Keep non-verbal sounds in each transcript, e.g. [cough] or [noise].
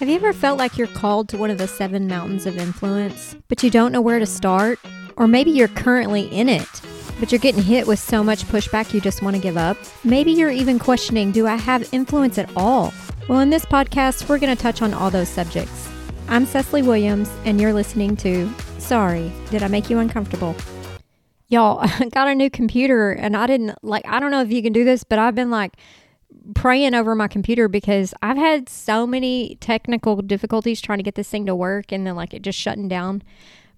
Have you ever felt like you're called to one of the seven mountains of influence, but you don't know where to start? Or maybe you're currently in it, but you're getting hit with so much pushback you just want to give up? Maybe you're even questioning do I have influence at all? Well, in this podcast, we're going to touch on all those subjects. I'm Cecily Williams, and you're listening to Sorry, Did I Make You Uncomfortable? Y'all, [laughs] I got a new computer, and I didn't like, I don't know if you can do this, but I've been like, praying over my computer because I've had so many technical difficulties trying to get this thing to work and then like it just shutting down.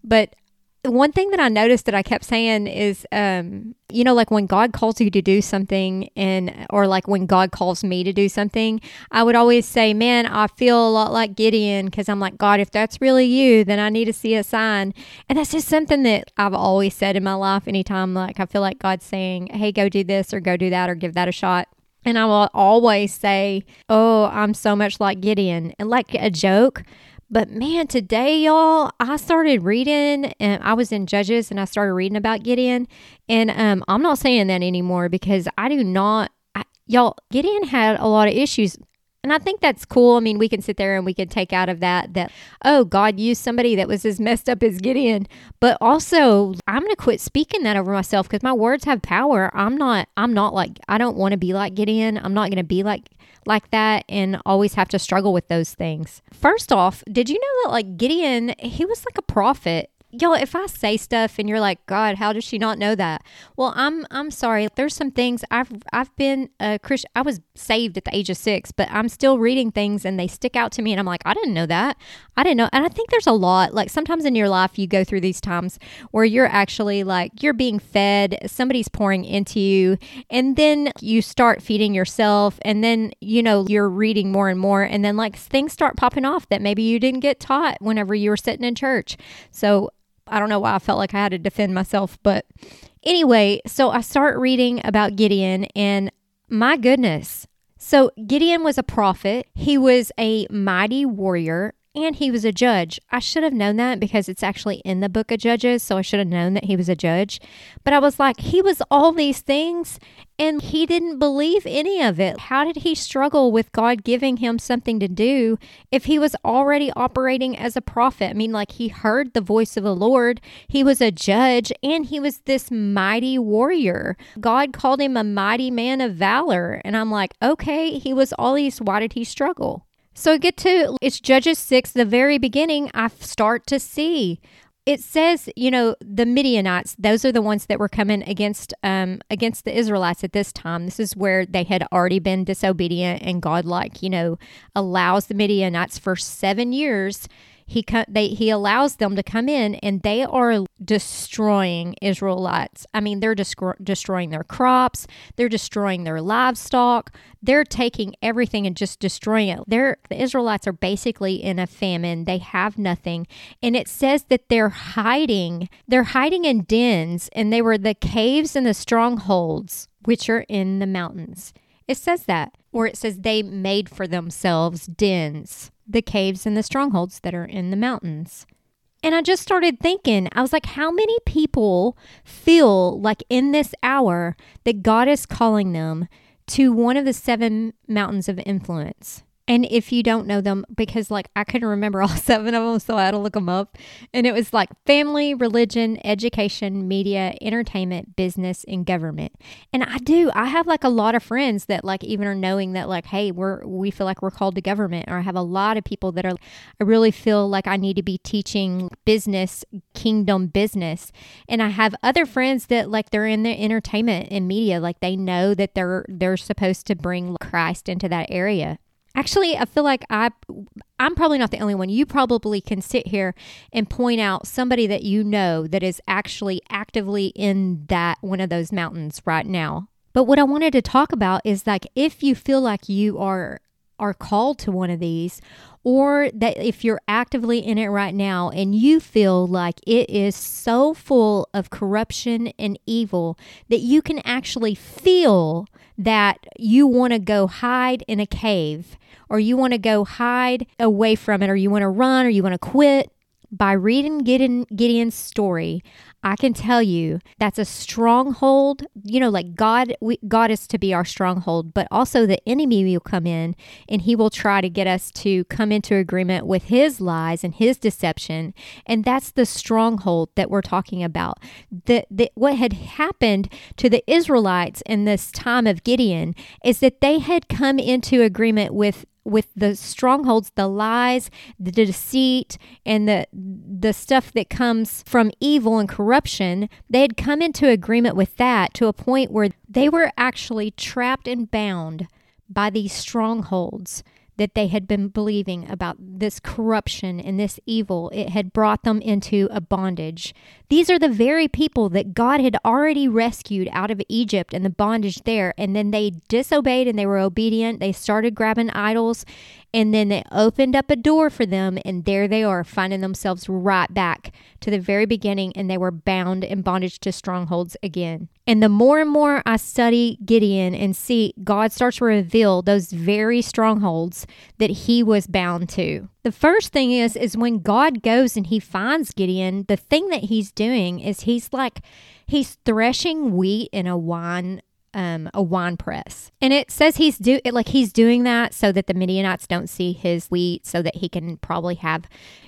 But one thing that I noticed that I kept saying is, um, you know, like when God calls you to do something, and or like when God calls me to do something, I would always say, "Man, I feel a lot like Gideon because I'm like God. If that's really you, then I need to see a sign." And that's just something that I've always said in my life. Anytime like I feel like God's saying, "Hey, go do this or go do that or give that a shot." And I will always say, Oh, I'm so much like Gideon, and like a joke. But man, today, y'all, I started reading and I was in Judges and I started reading about Gideon. And um, I'm not saying that anymore because I do not, I, y'all, Gideon had a lot of issues and I think that's cool. I mean, we can sit there and we can take out of that that, oh, God used somebody that was as [laughs] messed up as Gideon. But also, I'm going to quit speaking that over myself because my words have power. I'm not, I'm not like, I don't want to be like Gideon. I'm not going to be like, like that and always have to struggle with those things. First off, did you know that like Gideon, he was like a prophet y'all if i say stuff and you're like god how does she not know that? Well i'm i'm sorry. There's some things i've i've been a christian i was saved at the age of six but i'm still reading things and they stick out to me and i'm like i didn't know that. I didn't know and i think there's a lot like sometimes in your life you go through these times where you're actually like you're being fed somebody's pouring into you and then you start feeding yourself and then you know you're reading more and more and then like things start popping off that maybe you didn't get taught whenever you were sitting in church. So I don't know why I felt like I had to defend myself, but anyway, so I start reading about Gideon and my goodness. So Gideon was a prophet. He was a mighty warrior and he was a judge. I should have known that because it's actually in the book of Judges, so I should have known that he was a judge. But I was like, he was all these things and he didn't believe any of it. How did he struggle with God giving him something to do if he was already operating as a prophet? I mean, like he heard the voice of the Lord, he was a judge, and he was this mighty warrior. God called him a mighty man of valor. And I'm like, okay, he was all these. Why did he struggle? So get to it's Judges 6, the very beginning, I start to see. It says, you know, the Midianites, those are the ones that were coming against um against the Israelites at this time. This is where they had already been disobedient and God like, you know, allows the Midianites for 7 years he they he allows them to come in and they are destroying Israelites. I mean, they're destroying their crops, they're destroying their livestock, they're taking everything and just destroying it. They're the Israelites are basically in a famine. They have nothing. And it says that they're hiding. They're hiding in dens and they were the caves and the strongholds which are in the mountains. It says that. Or it says they made for themselves dens the caves and the strongholds that are in the mountains. And I just started thinking, I was like, how many people feel like in this hour that God is calling them to one of the seven mountains of influence? And if you don't know them, because like I couldn't remember [laughs] all seven of them, so I had to look them up. And it was like family, religion, education, media, entertainment, business, and government. And I do, I have like a lot of friends that like even are knowing that like, hey, we're we feel like we're called to government. Or I have a lot of people that are I really feel like I need to be teaching business, kingdom business. And I have other friends that like they're in the entertainment and media, like they know that they're they're supposed to bring Christ into that area. Actually, I feel like I I'm probably not the only one. You probably can sit here and point out somebody that you know that is actually actively in that one of those mountains right now. But what I wanted to talk about is like if you feel like you are are called to one of these or that if you're actively in it right now and you feel like it is so full of corruption and evil that you can actually feel that you want to go hide in a cave or you want to go hide away from it or you want to run or you want to quit by reading Gideon, Gideon's story, I can tell you that's a stronghold. You know, like God, we, God is to be our stronghold, but also the enemy will come in and he will try to get us to come into agreement with his lies and his deception. And that's the stronghold that we're talking about. The, the, what had happened to the Israelites in this time of Gideon is that they had come into agreement with with the strongholds, the lies, the deceit, and the the stuff that comes from evil and corruption, they had come into agreement with that to a point where they were actually trapped and bound by these strongholds that they had been believing about this corruption and this evil. It had brought them into a bondage. These are the very people that God had already rescued out of Egypt and the bondage there. And then they disobeyed and they were obedient. They started grabbing idols and then it opened up a door for them, and there they are, finding themselves right back to the very beginning, and they were bound in bondage to strongholds again. And the more and more I study Gideon and see God starts to reveal those very strongholds that he was bound to. The first thing is is when God goes and he finds Gideon, the thing that he's doing is he's like he's threshing wheat in a wine um, a wine press. And it says he's do it like he's doing that so that the Midianites don't see his wheat, so that he can probably have,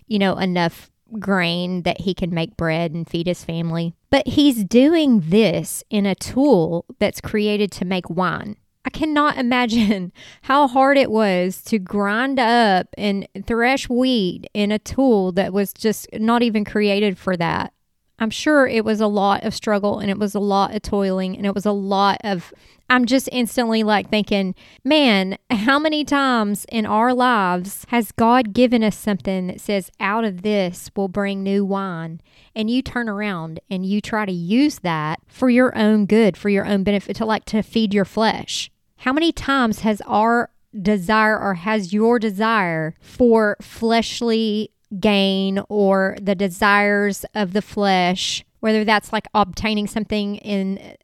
you know, enough grain that he can make bread and feed his family. But he's doing this in a tool that's created to make wine. I cannot [laughs] imagine how hard it was to grind up and thresh wheat in a tool that was just not even created for that. I'm sure it was a lot of struggle and it was a lot of toiling and it was a lot of. I'm just instantly like thinking, man, how many times in our lives has God given us something that says, out of this will bring new wine? And you turn around and you try to use that for your own good, for your own benefit, to like to feed your flesh. How many times has our desire or has your desire for fleshly gain or the desires of the flesh, whether that's like obtaining something in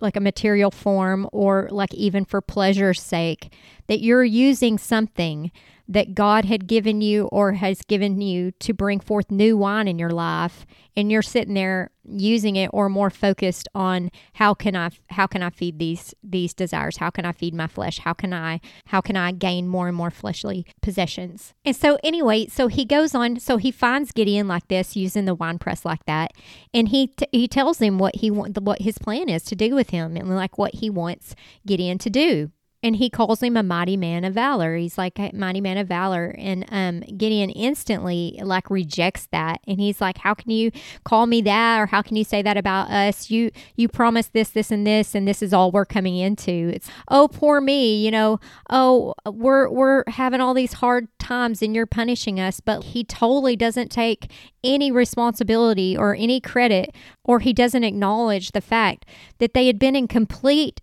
like a material form or like even for pleasure's sake, that you're using something that God had given you or has given you to bring forth new wine in your life and you're sitting there using it or more focused on how can I how can I feed these these desires? How can I feed my flesh? How can I how can I gain more and more fleshly possessions? And so anyway so he goes on so he finds Gideon like this using the wine press like that and he t- he tells him what he want what his plan is to do with him and like what he wants Gideon to do and he calls him a mighty man of valor. He's like a mighty man of valor. And um, Gideon instantly like rejects that. And he's like, How can you call me that? Or how can you say that about us? You you promised this, this, and this, and this is all we're coming into. It's oh poor me, you know, oh we're we're having all these hard times and you're punishing us. But he totally doesn't take any responsibility or any credit, or he doesn't acknowledge the fact that they had been in complete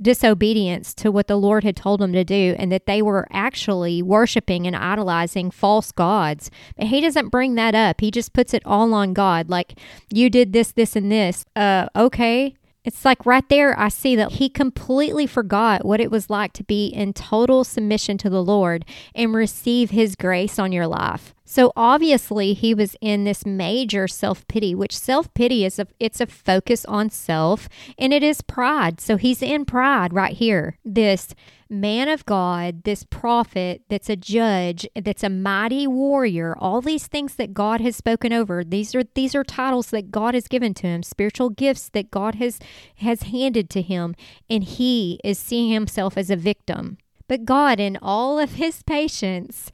disobedience to what the Lord had told them to do and that they were actually worshiping and idolizing false gods. But he doesn't bring that up. He just puts it all on God. Like, you did this, this, and this. Uh, okay. It's like right there, I see that he completely forgot what it was like to be in total submission to the Lord and receive his grace on your life. So obviously he was in this major self-pity, which self-pity is a it's a focus on self and it is pride. So he's in pride right here. This man of God, this prophet that's a judge, that's a mighty warrior, all these things that God has spoken over. These are these are titles that God has given to him, spiritual gifts that God has has handed to him, and he is seeing himself as a victim. But God in all of his patience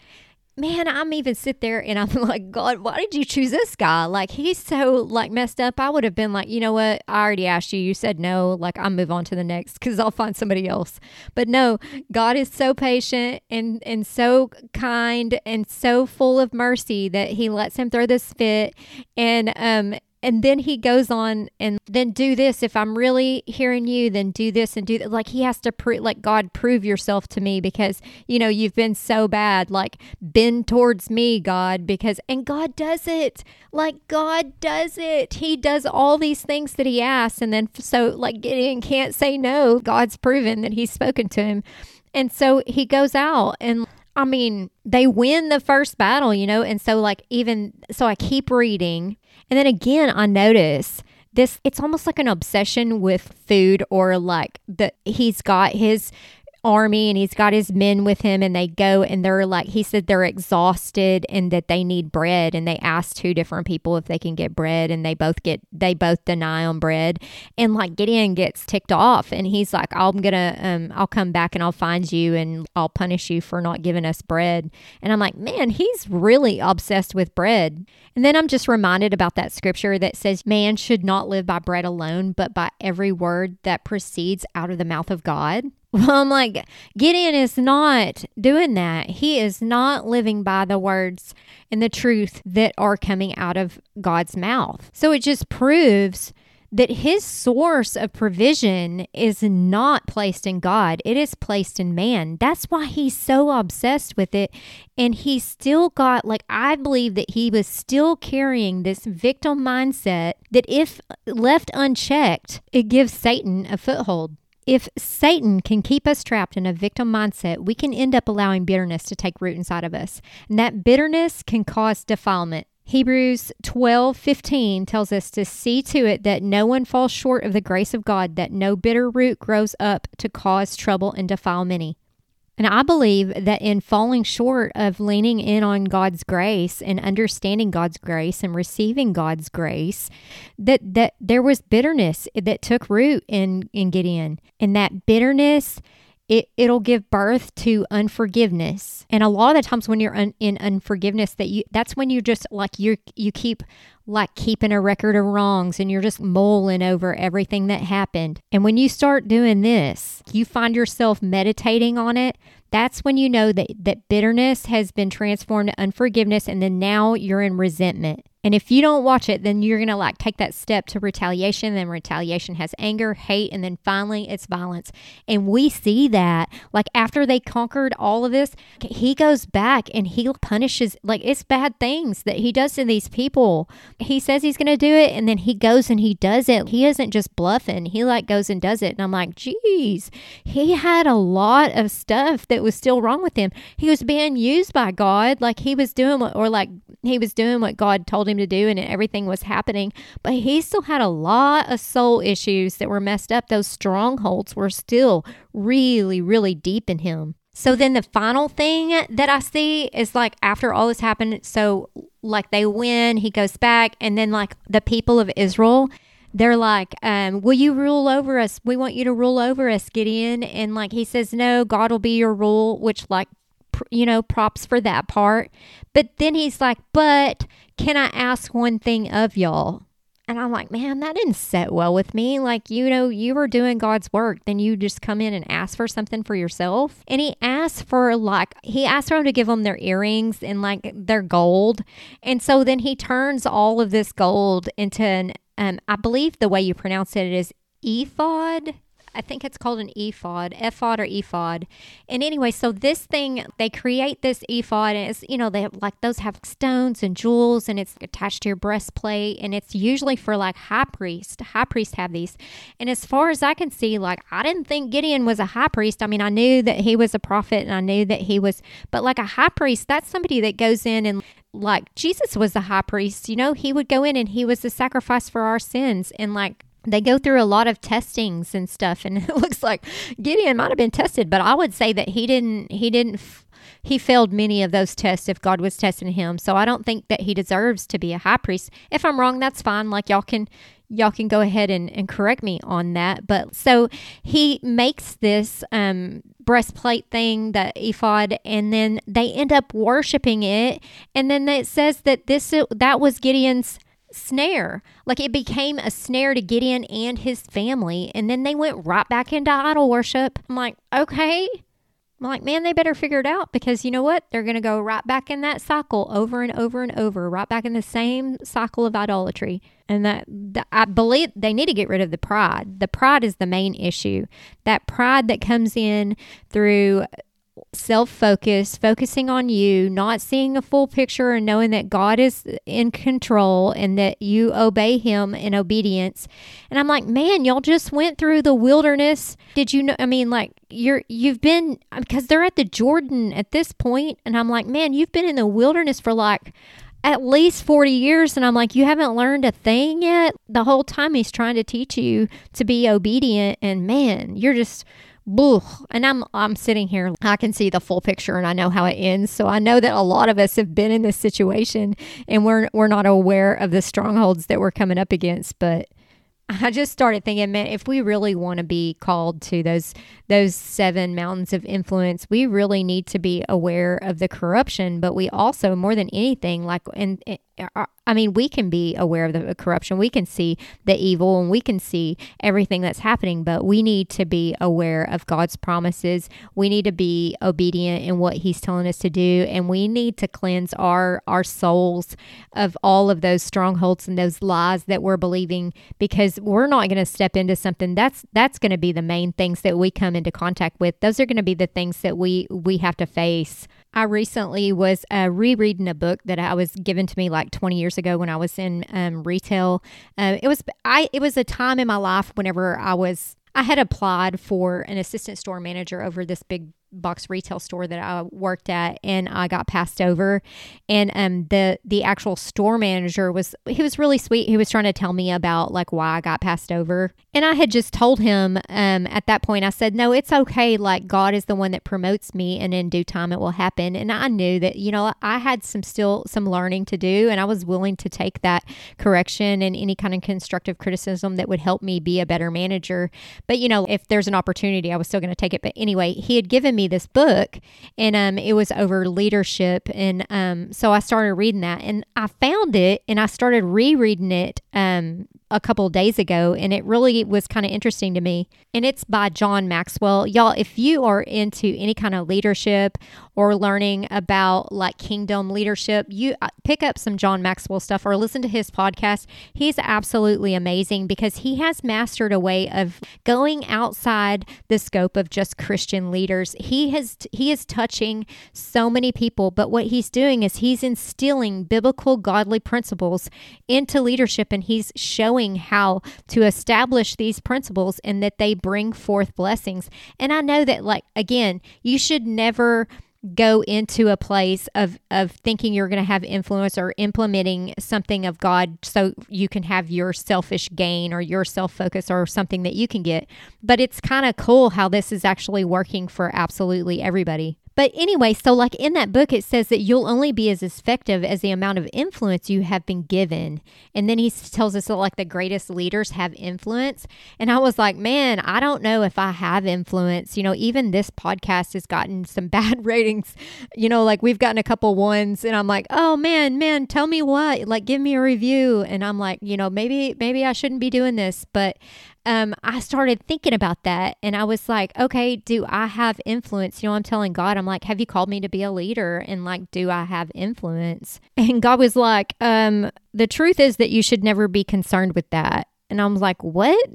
man, I'm even sit there and I'm [laughs] like, God, why did you choose this guy? Like he's so like messed up. I would have been like, you know what? I already asked you. You said no. Like I'll move on to the next because I'll find somebody else. But no, God is so patient and and so kind and so full of mercy that He lets him throw this fit. And um and then he goes on and then do this. If i'm really hearing you then do this and do that like he has to prove like god prove yourself to me because you know you've been so bad. Like bend towards me god because and god does it. Like god does it. He does all these things that he asks. And then so like gideon can't say no. God's proven that he's spoken to him. And so he goes out and I mean, they win the first battle, you know? And so, like, even so, I keep reading. And then again, I notice this it's almost like an obsession with food or like that he's got his army and he's got his men with him and they go and they're like he said they're exhausted and that they need bread and they ask two different people if they can get bread and they both get they both deny on bread. And like Gideon gets ticked off and he's like I'm gonna um I'll come back and I'll find you and I'll punish you for not giving us bread. And I'm like man he's really obsessed with bread. And then I'm just reminded about that scripture that says man should not live by bread alone but by every word that proceeds out of the mouth of God well, [laughs] I'm like, Gideon is not doing that. He is not living by the words and the truth that are coming out of God's mouth. So it just proves that his source of provision is not placed in God, it is placed in man. That's why he's so obsessed with it. And he's still got, like, I believe that he was still carrying this victim mindset that if left unchecked, it gives Satan a foothold. If Satan can keep us trapped in a victim mindset, we can end up allowing bitterness to take root inside of us. And that bitterness can cause defilement. Hebrews 12 15 tells us to see to it that no one falls short of the grace of God, that no bitter root grows up to cause trouble and defile many. And I believe that in falling short of leaning in on God's grace and understanding God's grace and receiving God's grace, that, that there was bitterness that took root in, in Gideon. And that bitterness it it'll give birth to unforgiveness. And a lot of the times when you're un, in unforgiveness that you that's when you just like you you keep like keeping a record of wrongs and you're just mulling over everything that happened. And when you start doing this you find yourself meditating on it that's when you know that that bitterness has been transformed to unforgiveness and then now you're in resentment and if you don't watch it, then you're going to like take that step to retaliation. Then retaliation has anger, hate, and then finally it's violence. And we see that like after they conquered all of this, he goes back and he punishes like it's bad things that he does to these people. He says he's going to do it and then he goes and he does it. He isn't just bluffing. He like goes and does it. And I'm like, geez, he had a lot of stuff that was still wrong with him. He was being used by God. Like he was doing what, or like he was doing what God told him him to do and everything was happening. But he still had a lot of soul issues that were messed up. Those strongholds were still really, really deep in him. So then the final thing that I see is like after all this happened, so like they win, he goes back, and then like the people of Israel, they're like, um, Will you rule over us? We want you to rule over us, Gideon. And like he says, No, God will be your rule, which like you know, props for that part. But then he's like, but can I ask one thing of y'all? And I'm like, man, that didn't set well with me. Like, you know, you were doing God's work. Then you just come in and ask for something for yourself. And he asked for, like, he asked for them to give them their earrings and, like, their gold. And so then he turns all of this gold into an, um, I believe the way you pronounce it is ephod. I think it's called an ephod, ephod or ephod. And anyway, so this thing, they create this ephod, and it's, you know, they have, like those have stones and jewels, and it's attached to your breastplate, and it's usually for like high priest. High priests have these. And as far as I can see, like, I didn't think Gideon was a high priest. I mean, I knew that he was a prophet, and I knew that he was, but like a high priest, that's somebody that goes in and like Jesus was the high priest, you know, he would go in and he was the sacrifice for our sins. And like they go through a lot of testings and stuff and [laughs] it looks like gideon might have been tested but i would say that he didn't he didn't he failed many of those tests if god was testing him. So i don't think that he deserves to be a high priest. If i'm wrong that's fine. Like y'all can y'all can go ahead and, and correct me on that. But so he makes this um breastplate thing the ephod and then they end up worshiping it. And then it says that this that was gideon's snare. Like it became a snare to Gideon and his family. And then they went right back into idol worship. I'm like, okay. I'm like, man, they better figure it out because you know what? They're going to go right back in that cycle over and over and over, right back in the same cycle of idolatry. And that, that I believe they need to get rid of the pride. The pride is the main issue. That pride that comes in through self focused, focusing on you, not seeing a full picture and knowing that God is in control and that you obey Him in obedience. And I'm like, man, y'all just went through the wilderness. Did you know? I mean, like, you're, you've been, um, because they're at the Jordan at this point, And I'm like, man, you've been in the wilderness for like, at least 40 years and I'm like you haven't learned a thing yet the whole time he's trying to teach you to be obedient and man you're just Boo. And I'm I'm sitting here, I can see the full picture and I know how it ends. So I know that a lot of us have been in this situation and we're we're not aware of the strongholds that we're coming up against, but I just started thinking, man, if we really want to be called to those those seven mountains of influence, we really need to be aware of the corruption, but we also more than anything like and uh, I mean, we can be aware of the corruption. We can see the evil and we can see everything that's happening, but we need to be aware of God's promises. We need to be obedient in what He's telling us to do, and we need to cleanse our our souls of all of those strongholds and those lies that we're believing because we're not going to step into something that's that's going to be the main things that we come into contact with. Those are going to be the things that we we have to face I recently was uh, rereading a book that I was given to me like 20 years ago when I was in um, retail. Uh, it was I it was a time in my life whenever I was I had applied for an assistant store manager over this big box retail store that I worked at and I got passed over. And um the the actual store manager was he was really sweet. He was trying to tell me about like why I got passed over and I had just told him um at that point I said no it's okay. Like God is the one that promotes me and in due time it will happen. And I knew that you know I had some still some learning to do and I was willing to take that correction and any kind of constructive criticism that would help me be a better manager. But you know if there's an opportunity I was still going to take it. But anyway he had given me this book, and um, it was over leadership. And um, so I started reading that, and I found it, and I started rereading it um, a couple days ago, and it really was kind of interesting to me. And it's by John Maxwell. Y'all, if you are into any kind of leadership or learning about like kingdom leadership, you uh, pick up some John Maxwell stuff or listen to his podcast. He's absolutely amazing because he has mastered a way of going outside the scope of just Christian leaders. He has he is touching so many people, but what he's doing is he's instilling biblical godly principles into leadership and he's showing knowing how to establish these principles and that they bring forth blessings. And I know that, like, again, you should never go into a place of of thinking you're going to have influence or implementing something of God so you can have your selfish gain or your self focus or something that you can get. But it's kind of cool how this is actually working for absolutely everybody. But anyway, so like in that book, it says that you'll only be as effective as the amount of influence you have been given. And then he tells us that like the greatest leaders have influence. And I was like, man, I don't know if I have influence. You know, even this podcast has gotten some [laughs] bad ratings. You know, like we've gotten a couple ones, and I'm like, oh man, man, tell me what, like give me a review. And I'm like, you know, maybe maybe I shouldn't be doing this, but um, I started thinking about that and I was like, okay, do I have influence? You know, I'm telling God, I'm like, have you called me to be a leader? And like, do I have influence? [laughs] And God was like, um, the truth is that you should never be concerned with that. And I was like, what?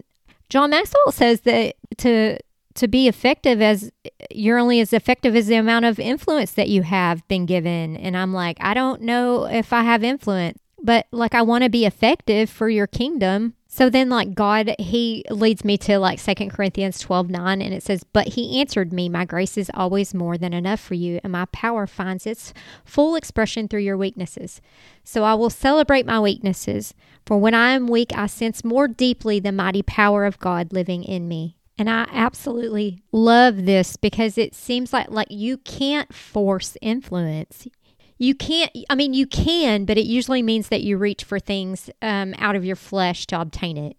John Maxwell says that to to be effective as you're only as effective as the amount of influence that you have been given. And I'm like, I don't know if I have influence, but like I want to be effective for your kingdom so then, like God, He leads me to like Second Corinthians 12 9, and it says, But He answered me, My grace is always more than enough for you, and my power finds its full expression through your weaknesses. So I will celebrate my weaknesses, for when I am weak, I sense more deeply the mighty power of God living in me. And I absolutely love this because it seems like like you can't force influence you can't i mean you can but it usually means that you reach for things um, out of your flesh to obtain it.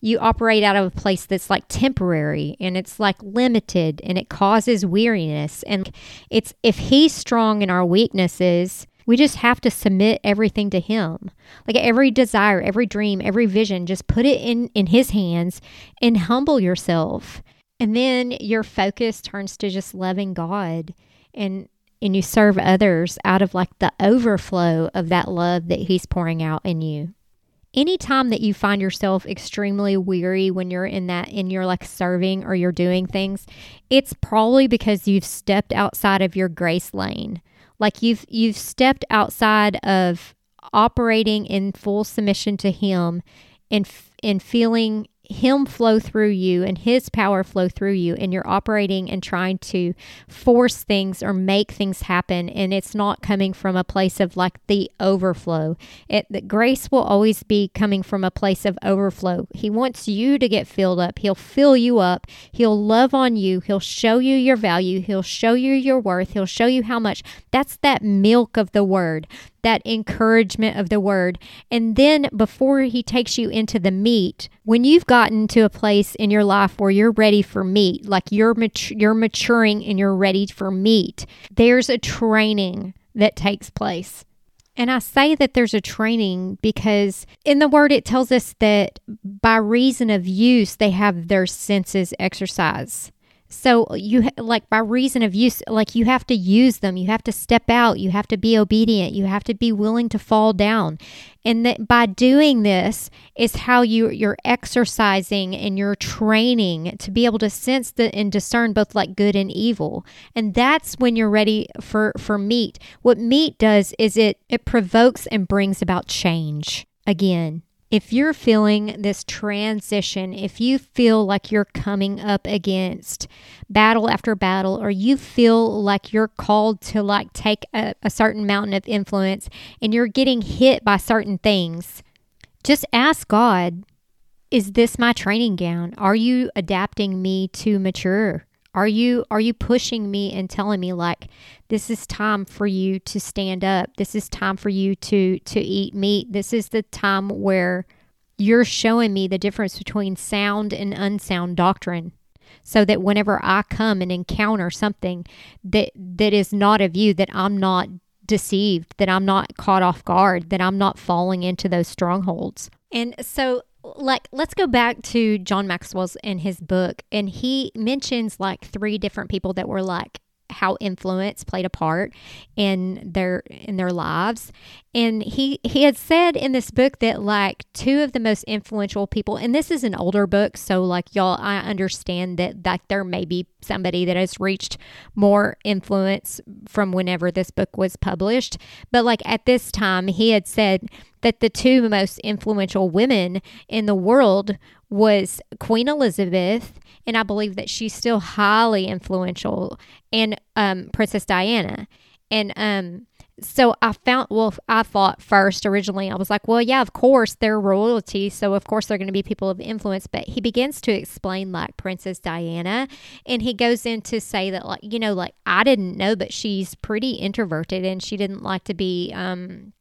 You operate out of a place that's like temporary and it's like limited and it causes weariness. And it's if he's strong in our weaknesses we just have to submit everything to him. Like every desire every dream every vision just put it in in his hands and humble yourself. And then your focus turns to just loving god and and you serve others out of like the overflow of that love that He's pouring out in you. anytime that you find yourself extremely weary when you're in that in your like serving or you're doing things it's probably because you've stepped outside of your grace lane like you've you've stepped outside of operating in full submission to him and and feeling him flow through you and his power flow through you and you're operating and trying to force things or make things happen and it's not coming from a place of like the overflow. It the grace will always be coming from a place of overflow. He wants you to get filled up. He'll fill you up. He'll love on you. He'll show you your value. He'll show you your worth. He'll show you how much. That's that milk of the word that encouragement of the word. And then before he takes you into the meat, when you've gotten to a place in your life where you're ready for meat, like you're mat- you're maturing and you're ready for meat, there's a training that takes place. And I say that there's a training because in the word it tells us that by reason of use, they have their senses exercised. So you like by reason of use, like you have to use them. You have to step out. You have to be obedient. You have to be willing to fall down. And that by doing this is how you you're exercising and you're training to be able to sense the, and discern both like good and evil. And that's when you're ready for for meat. What meat does is it it provokes and brings about change again if you're feeling this transition, if you feel like you're coming up against battle after battle, or you feel like you're called to like take a, a certain mountain of influence and you're getting hit by certain things, just ask God, is this my training gown? Are you adapting me to mature? Are you are you pushing me and telling me like this is time for you to stand up. This is time for you to to eat meat. This is the time where you're showing me the difference between sound and unsound doctrine so that whenever I come and encounter something that that is not of you that I'm not deceived, that I'm not caught off guard, that I'm not falling into those strongholds. And so like let's go back to John Maxwell's in his book and he mentions like three different people that were like how influence played a part in their in their lives. And he he had said in this book that like two of the most influential people and this is an older book so like y'all I understand that that there may be somebody that has reached more influence from whenever this book was published. But like at this time he had said that the two most influential women in the world was Queen Elizabeth, and I believe that she's still highly influential, and um, Princess Diana. And um, so I found, well, I thought first originally, I was like, well, yeah, of course, they're royalty. So, of course, they're going to be people of influence. But he begins to explain, like, Princess Diana. And he goes in to say that, like, you know, like, I didn't know, but she's pretty introverted and she didn't like to be, um,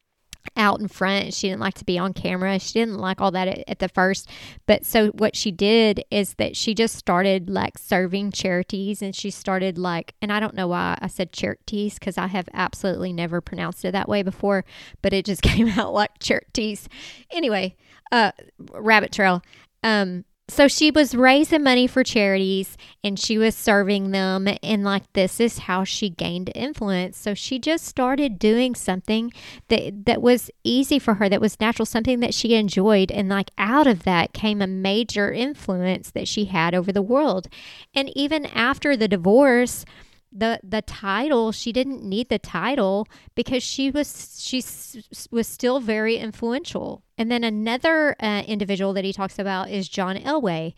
out in front. She didn't like to be on camera. She didn't like all that at, at, the first. But so what she did is that she just started like serving charities and she started like, and I don't know why I said charities because I have absolutely never pronounced it that way before, but it just [laughs] came out like charities. Anyway, uh, rabbit trail. Um, so she was raising money for charities and she was serving them and like this is how she gained influence. So she just started doing something that that was easy for her that was natural something that she enjoyed and like out of that came a major influence that she had over the world. And even after the divorce the the title she didn't need the title because she was she was still very influential. And then another uh, individual that he talks about is john elway.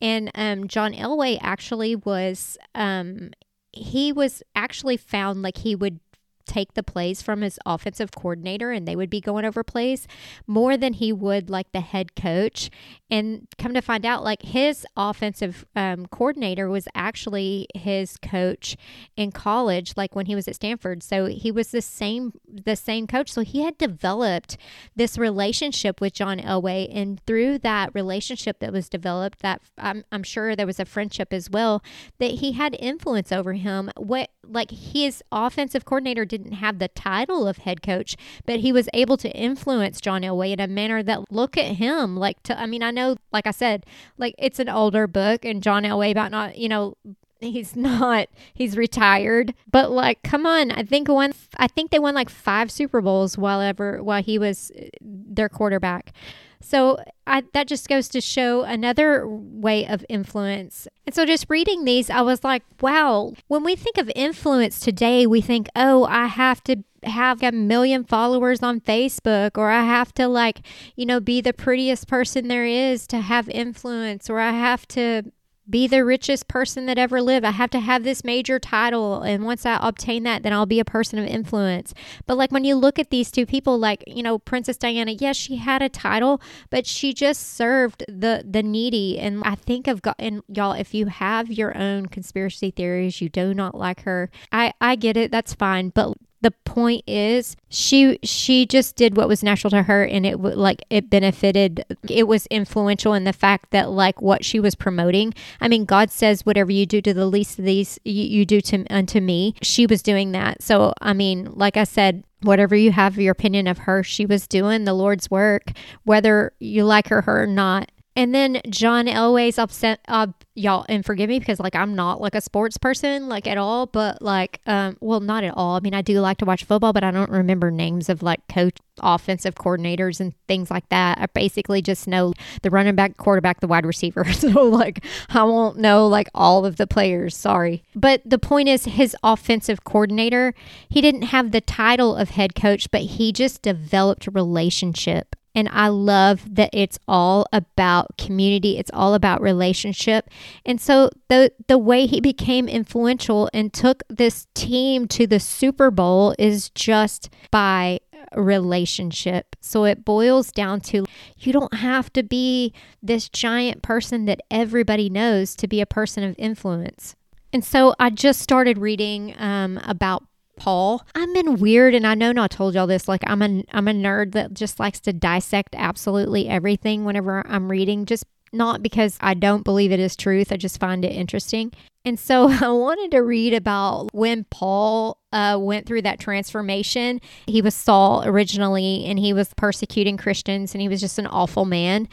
And um, john elway actually was um, he was actually found like he would take the plays from his offensive coordinator and they would be going over plays more than he would like the head coach. And come to find out, like his offensive um, coordinator was actually his coach in college, like when he was at Stanford. So he was the same the same coach. So he had developed this relationship with John Elway, and through that relationship that was developed, that I'm, I'm sure there was a friendship as well, that he had influence over him. What like his offensive coordinator didn't have the title of head coach, but he was able to influence John Elway in a manner that look at him like to I mean I know like I said like it's an older book and John Elway about not you know he's [laughs] not he's retired but like come on i think one i think they won like five super bowls while ever while he was uh, their quarterback So I, that just goes to show another way of influence. And so just reading these, I was like, wow, when we think of influence today, we think, oh, I have to have a million followers on Facebook or I have to like, you know, be the prettiest person there is to have influence or I have to be the richest person that ever lived. I have to have this major title. And once I obtain that, then I'll be a person of influence. But like when you look at these two people, like, you know, Princess Diana, yes, she had a title, but she just served the the needy. And I think of God and y'all, if you have your own conspiracy theories, you do not like her. I, I get it, that's fine. But the point is she she just did what was natural to her and it like it benefited it was influential in the fact that like what she was promoting. I mean god says whatever you do to the least of these you, you do to unto me. She was doing that. So i mean like i said whatever you have your opinion of her she was doing the lord's work whether you like her or not and then John Elway's upset, uh, y'all, and forgive me because like I'm not like a sports person like at all, but like, um, well, not at all. I mean, I do like to watch football, but I don't remember names of like coach, offensive coordinators and things like that. I basically just know the running back, quarterback, the wide receiver. [laughs] so like, I won't know like all of the players. Sorry, but the point is, his offensive coordinator, he didn't have the title of head coach, but he just developed a relationship and I love that it's all about community, it's all about relationship. And so the the way he became influential and took this team to the Super Bowl is just by relationship. So it boils down to you don't have to be this giant person that everybody knows to be a person of influence. And so I just started reading um, about Paul. I'm in weird, and I know not told y'all this. Like I'm a I'm a nerd that just likes to dissect absolutely everything whenever I'm reading. Just not because I don't believe it is truth. I just find it interesting. And so [laughs] I wanted to read about when Paul uh, went through that transformation. He was Saul originally, and he was persecuting Christians, and he was just an awful man.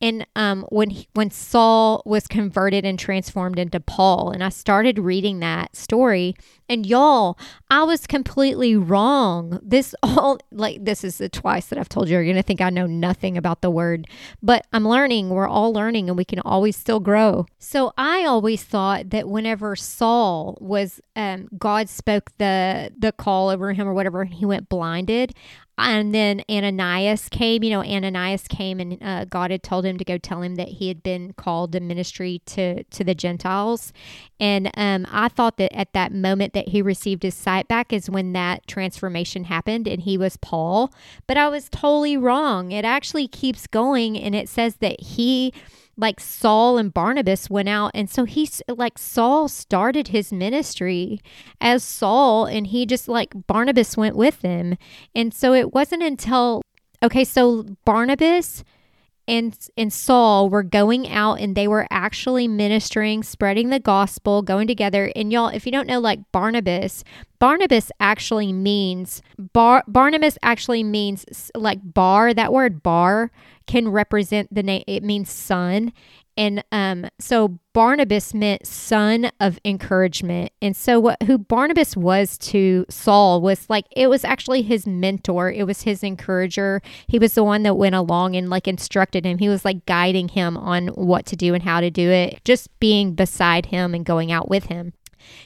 And um, when he, when Saul was converted and transformed into Paul, and I started reading that story, and y'all, I was completely wrong. This all like this is the twice that I've told you. You're gonna think I know nothing about the word, but I'm learning. We're all learning, and we can always still grow. So I always thought that whenever Saul was, um, God spoke the the call over him or whatever, and he went blinded and then Ananias came. You know, Ananias came, and uh, God had told him to go tell him that he had been called to ministry to to the Gentiles. And um, I thought that at that moment that he received his sight back is when that transformation happened, and he was Paul. But I was totally wrong. It actually keeps going, and it says that he like Saul and Barnabas went out. And so he's like Saul started his ministry as Saul, and he just like Barnabas went with him. And so it wasn't until, okay, so Barnabas and and Saul were going out and they were actually ministering, spreading the gospel, going together. And y'all, if you don't know like Barnabas, Barnabas actually means bar Barnabas actually means like bar. That word bar can represent the name it means son and um, so Barnabas meant son of encouragement. And so what who Barnabas was to Saul was like it was actually his mentor. It was his encourager. He was the one that went along and like instructed him. He was like guiding him on what to do and how to do it, just being beside him and going out with him.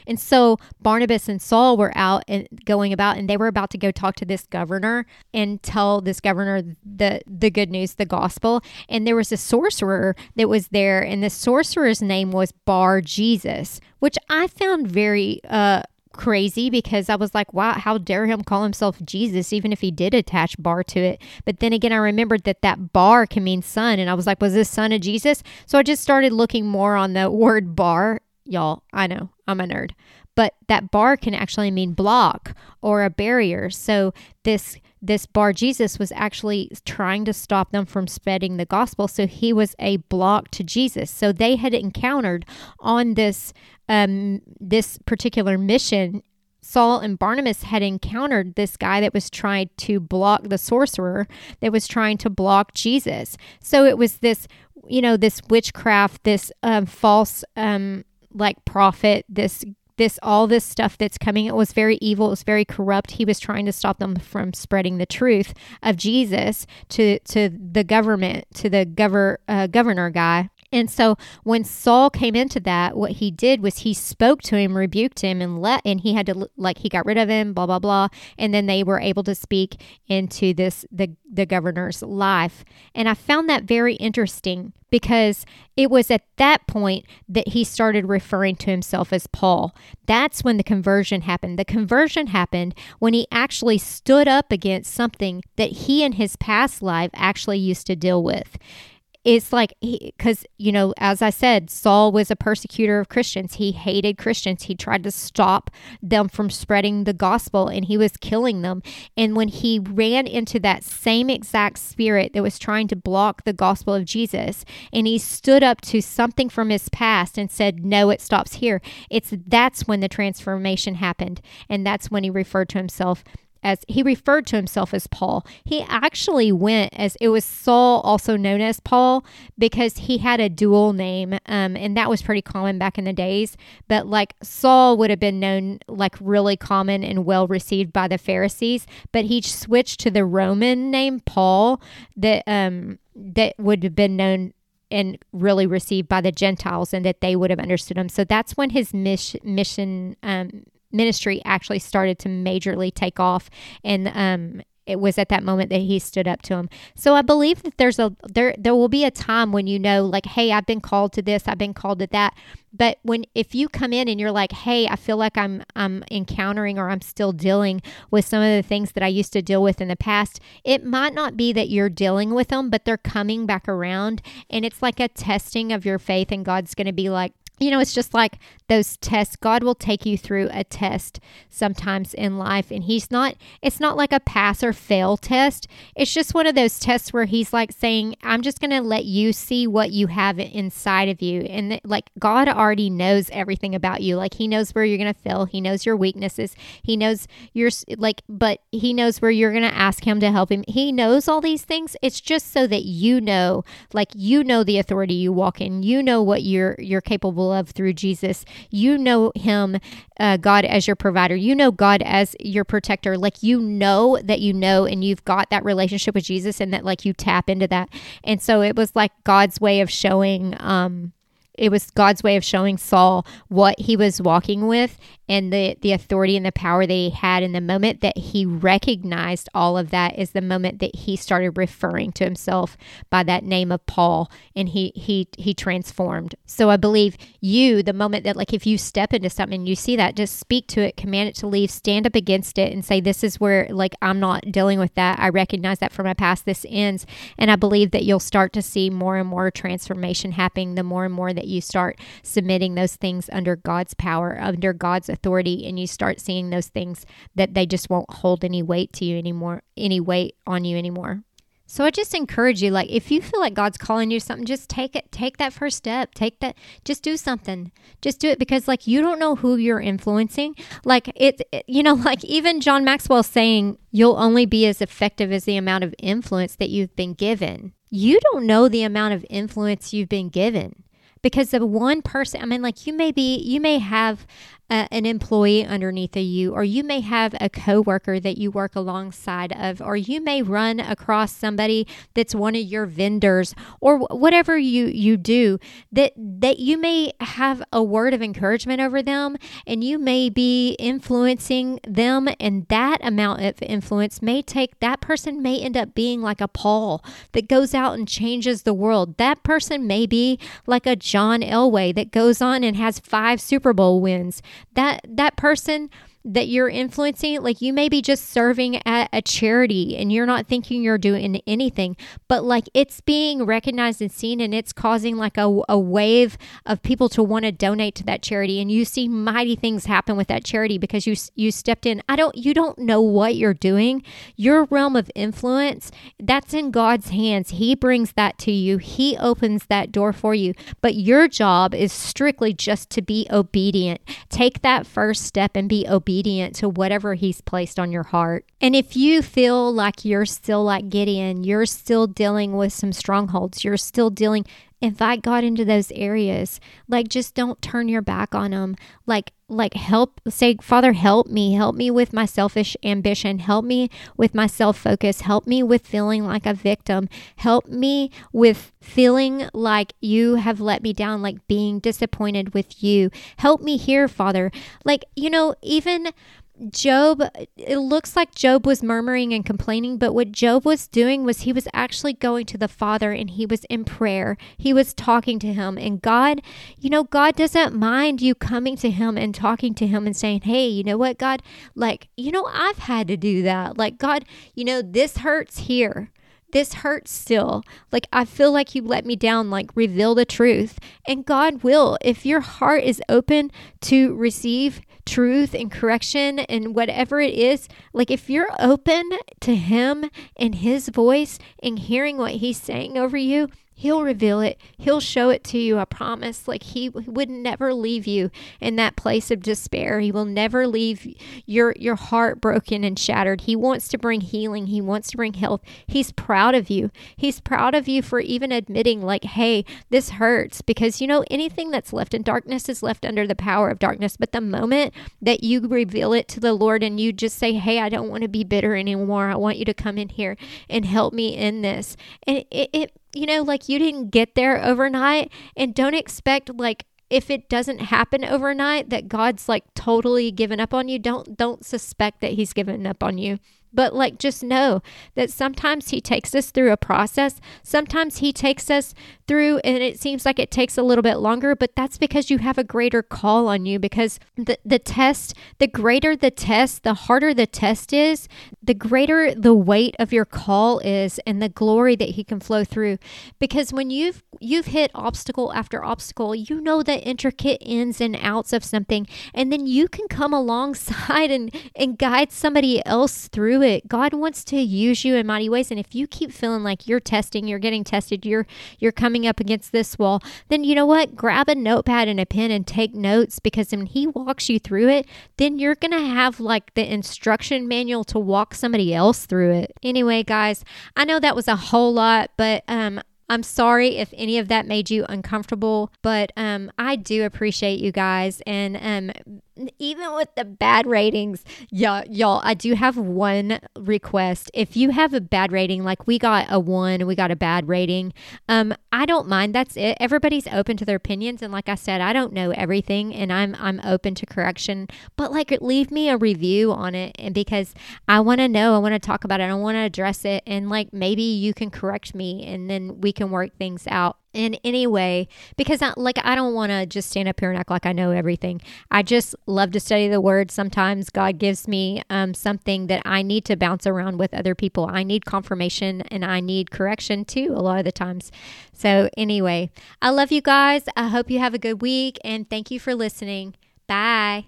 And so Barnabas and Saul were out and going about, and they were about to go talk to this governor and tell this governor the the good news, the gospel. And there was a sorcerer that was there, and the sorcerer's name was Bar Jesus, which I found very uh crazy because I was like, wow, how dare him call himself Jesus, even if he did attach bar to it. But then again, I remembered that that bar can mean son. And I was like, was this son of Jesus? So I just started looking more on the [laughs] word bar y'all. I know I'm a nerd, but that bar can actually mean block or a barrier. So this this bar Jesus was actually trying to stop them from spreading the gospel. So he was a block to Jesus. So they had encountered on this um, this particular mission Saul and Barnabas had encountered this guy that was trying to block the sorcerer that was trying to block Jesus. So it was this, you know, this witchcraft, this um, false um, like prophet, this this all this stuff that's coming. It was very evil. It was very corrupt. He was trying to stop them from spreading the truth of jesus to to the government to the gover, uh, governor guy and so when Saul came into that, what he did was he spoke to him, rebuked him, and let, and he had to like he got rid of him, blah blah blah, and then they were able to speak into this the the governor's life. And I found that very interesting because it was at that point that he started referring to himself as Paul. That's when the conversion happened. The conversion happened when he actually stood up against something that he in his past life actually used to deal with it's like because you know as i said saul was a persecutor of christians. He hated christians. He tried to stop them from spreading the gospel and he was killing them. And when he ran into that same exact spirit that was trying to block the gospel of jesus and he stood up to something from his past and said no it stops here it's that's when the transformation happened and that's when he referred to himself as he referred to himself as Paul. He actually went as it was Saul, also known as Paul, because he had a dual name, um, and that was pretty common back in the days. But like Saul would have been known like really common and well received by the Pharisees, but he switched to the Roman name Paul that um that would have been known and really received by the Gentiles and that they would have understood him. So that's when his mission, mission um, ministry actually started to majorly take off and um it was at that moment that he stood up to him. So I believe that there's a there there will be a time when you know like hey I've been called to this I've been called to that but when if you come in and you're like hey I feel like I'm I'm encountering or I'm still dealing with some of the things that I used to deal with in the past it might not be that you're dealing with them but they're coming back around and it's like a testing of your faith and God's going to be like you know, it's just like those tests. God will take you through a test sometimes in life. And He's not, it's not like a pass or fail test. It's just one of those tests where He's like saying, I'm just going to let you see what you have inside of you. And th- like God already knows everything about you. Like He knows where you're going to fail, He knows your weaknesses, He knows your, like, but He knows where you're going to ask Him to help Him. He knows all these things. It's just so that you know, like, you know the authority you walk in, you know what you're, you're capable of through Jesus. You know Him, uh, God, as your provider. You know God as your protector. Like you know that you know, and you've got that relationship with Jesus, and that like you tap into that. And so it was like God's way of showing. Um, it was God's way of showing Saul what he was walking with and the, the authority and the power that he had in the moment that he recognized all of that is the moment that he started referring to himself by that name of Paul and he he he transformed. So I believe you, the moment that like if you step into something and you see that, just speak to it, command it to leave, stand up against it and say, This is where like I'm not dealing with that. I recognize that from my past. This ends. And I believe that you'll start to see more and more transformation happening the more and more that you start submitting those things under God's power, under God's authority, and you start seeing those things that they just won't hold any weight to you anymore, any weight on you anymore. So I just encourage you, like, if you feel like God's calling you something, just take it, take that first step, take that, just do something, just do it because, like, you don't know who you're influencing. Like, it, it you know, [laughs] like, even John Maxwell saying, you'll only be as effective as the amount of influence that you've been given. You don't know the amount of influence you've been given because the one person i mean like you may be you may have an employee underneath of you, or you may have a coworker that you work alongside of, or you may run across somebody that's one of your vendors, or whatever you you do. That that you may have a word of encouragement over them, and you may be influencing them, and that amount of influence may take that person may end up being like a Paul that goes out and changes the world. That person may be like a John Elway that goes on and has five Super Bowl wins that that person that you're influencing, like you may be just serving at a charity and you're not thinking you're doing anything, but like it's being recognized and seen and it's causing like a, a wave of people to want to donate to that charity and you see mighty things happen with that charity because you you stepped in. I don't you don't know what you're doing. Your realm of influence, that's in God's hands. He brings that to you. He opens that door for you. But your job is strictly just to be obedient. Take that first step and be obedient obedient to whatever He's placed on your heart. And if you feel like you're still like Gideon, you're still dealing with some strongholds, you're still dealing invite God into those areas. Like just don't turn your back on them. Like like help say father help me. Help me with my selfish ambition. Help me with my self focus help me with feeling like a victim. Help me with feeling like you have let me down like being disappointed with you. Help me here father. Like you know even Job, it looks like Job was murmuring and complaining, but what Job was doing was he was actually going to the Father and he was in prayer. He was talking to him. And God, you know, God doesn't mind you coming to him and talking to him and saying, hey, you know what, God, like, you know, I've had to do that. Like, God, you know, this hurts here this hurts still. Like, I feel like you let me down. Like, reveal the truth. And God will. If your heart is open to receive truth and correction and whatever it is, like if you're open to Him and His voice and hearing what He's saying over you, He'll reveal it. He'll show it to you. I promise. Like he would never leave you in that place of despair. He will never leave your your heart broken and shattered. He wants to bring healing. He wants to bring health. He's proud of you. He's proud of you for even admitting like, "Hey, this hurts." Because you know, anything that's left in darkness is left under the power of darkness. But the moment that you reveal it to the Lord and you just say, "Hey, I don't want to be bitter anymore. I want you to come in here and help me in this." And it, it you know, like you didn't get there overnight and don't expect like if it doesn't happen overnight that God's like totally given up on you. Don't don't suspect that he's given up on you. But like just know that sometimes he takes us through a process. Sometimes he takes us through and it seems like it takes a little bit longer, but that's because you have a greater call on you because the the test, the greater the test, the harder the test is, the greater the weight of your call is and the glory that he can flow through. Because when you've you've hit obstacle after obstacle, you know the intricate ins and outs of something and then you can come alongside and and guide somebody else through it. God wants to use you in mighty ways. And if you keep feeling like you're testing, you're getting tested, you're you're coming up against this wall, then you know what? Grab a notepad and a pen and take notes because when he walks you through it, then you're gonna have like the instruction manual to walk somebody else through it. Anyway, guys, I know that was a whole lot, but um I'm sorry if any of that made you uncomfortable, but um, I do appreciate you guys. And um, even with the bad ratings, yeah, y'all, I do have one request. If you have a bad rating, like we got a one, we got a bad rating, um, I don't mind. That's it. Everybody's open to their opinions, and like I said, I don't know everything, and I'm I'm open to correction. But like, leave me a review on it, and because I want to know, I want to talk about it, I want to address it, and like maybe you can correct me, and then we can work things out in any way because I, like I don't want to just stand up here and act like I know everything. I just love to study the word. Sometimes God gives me um, something that I need to bounce around with other people. I need confirmation and I need correction too a lot of the times. So anyway, I love you guys. I hope you have a good week and thank you for listening. Bye.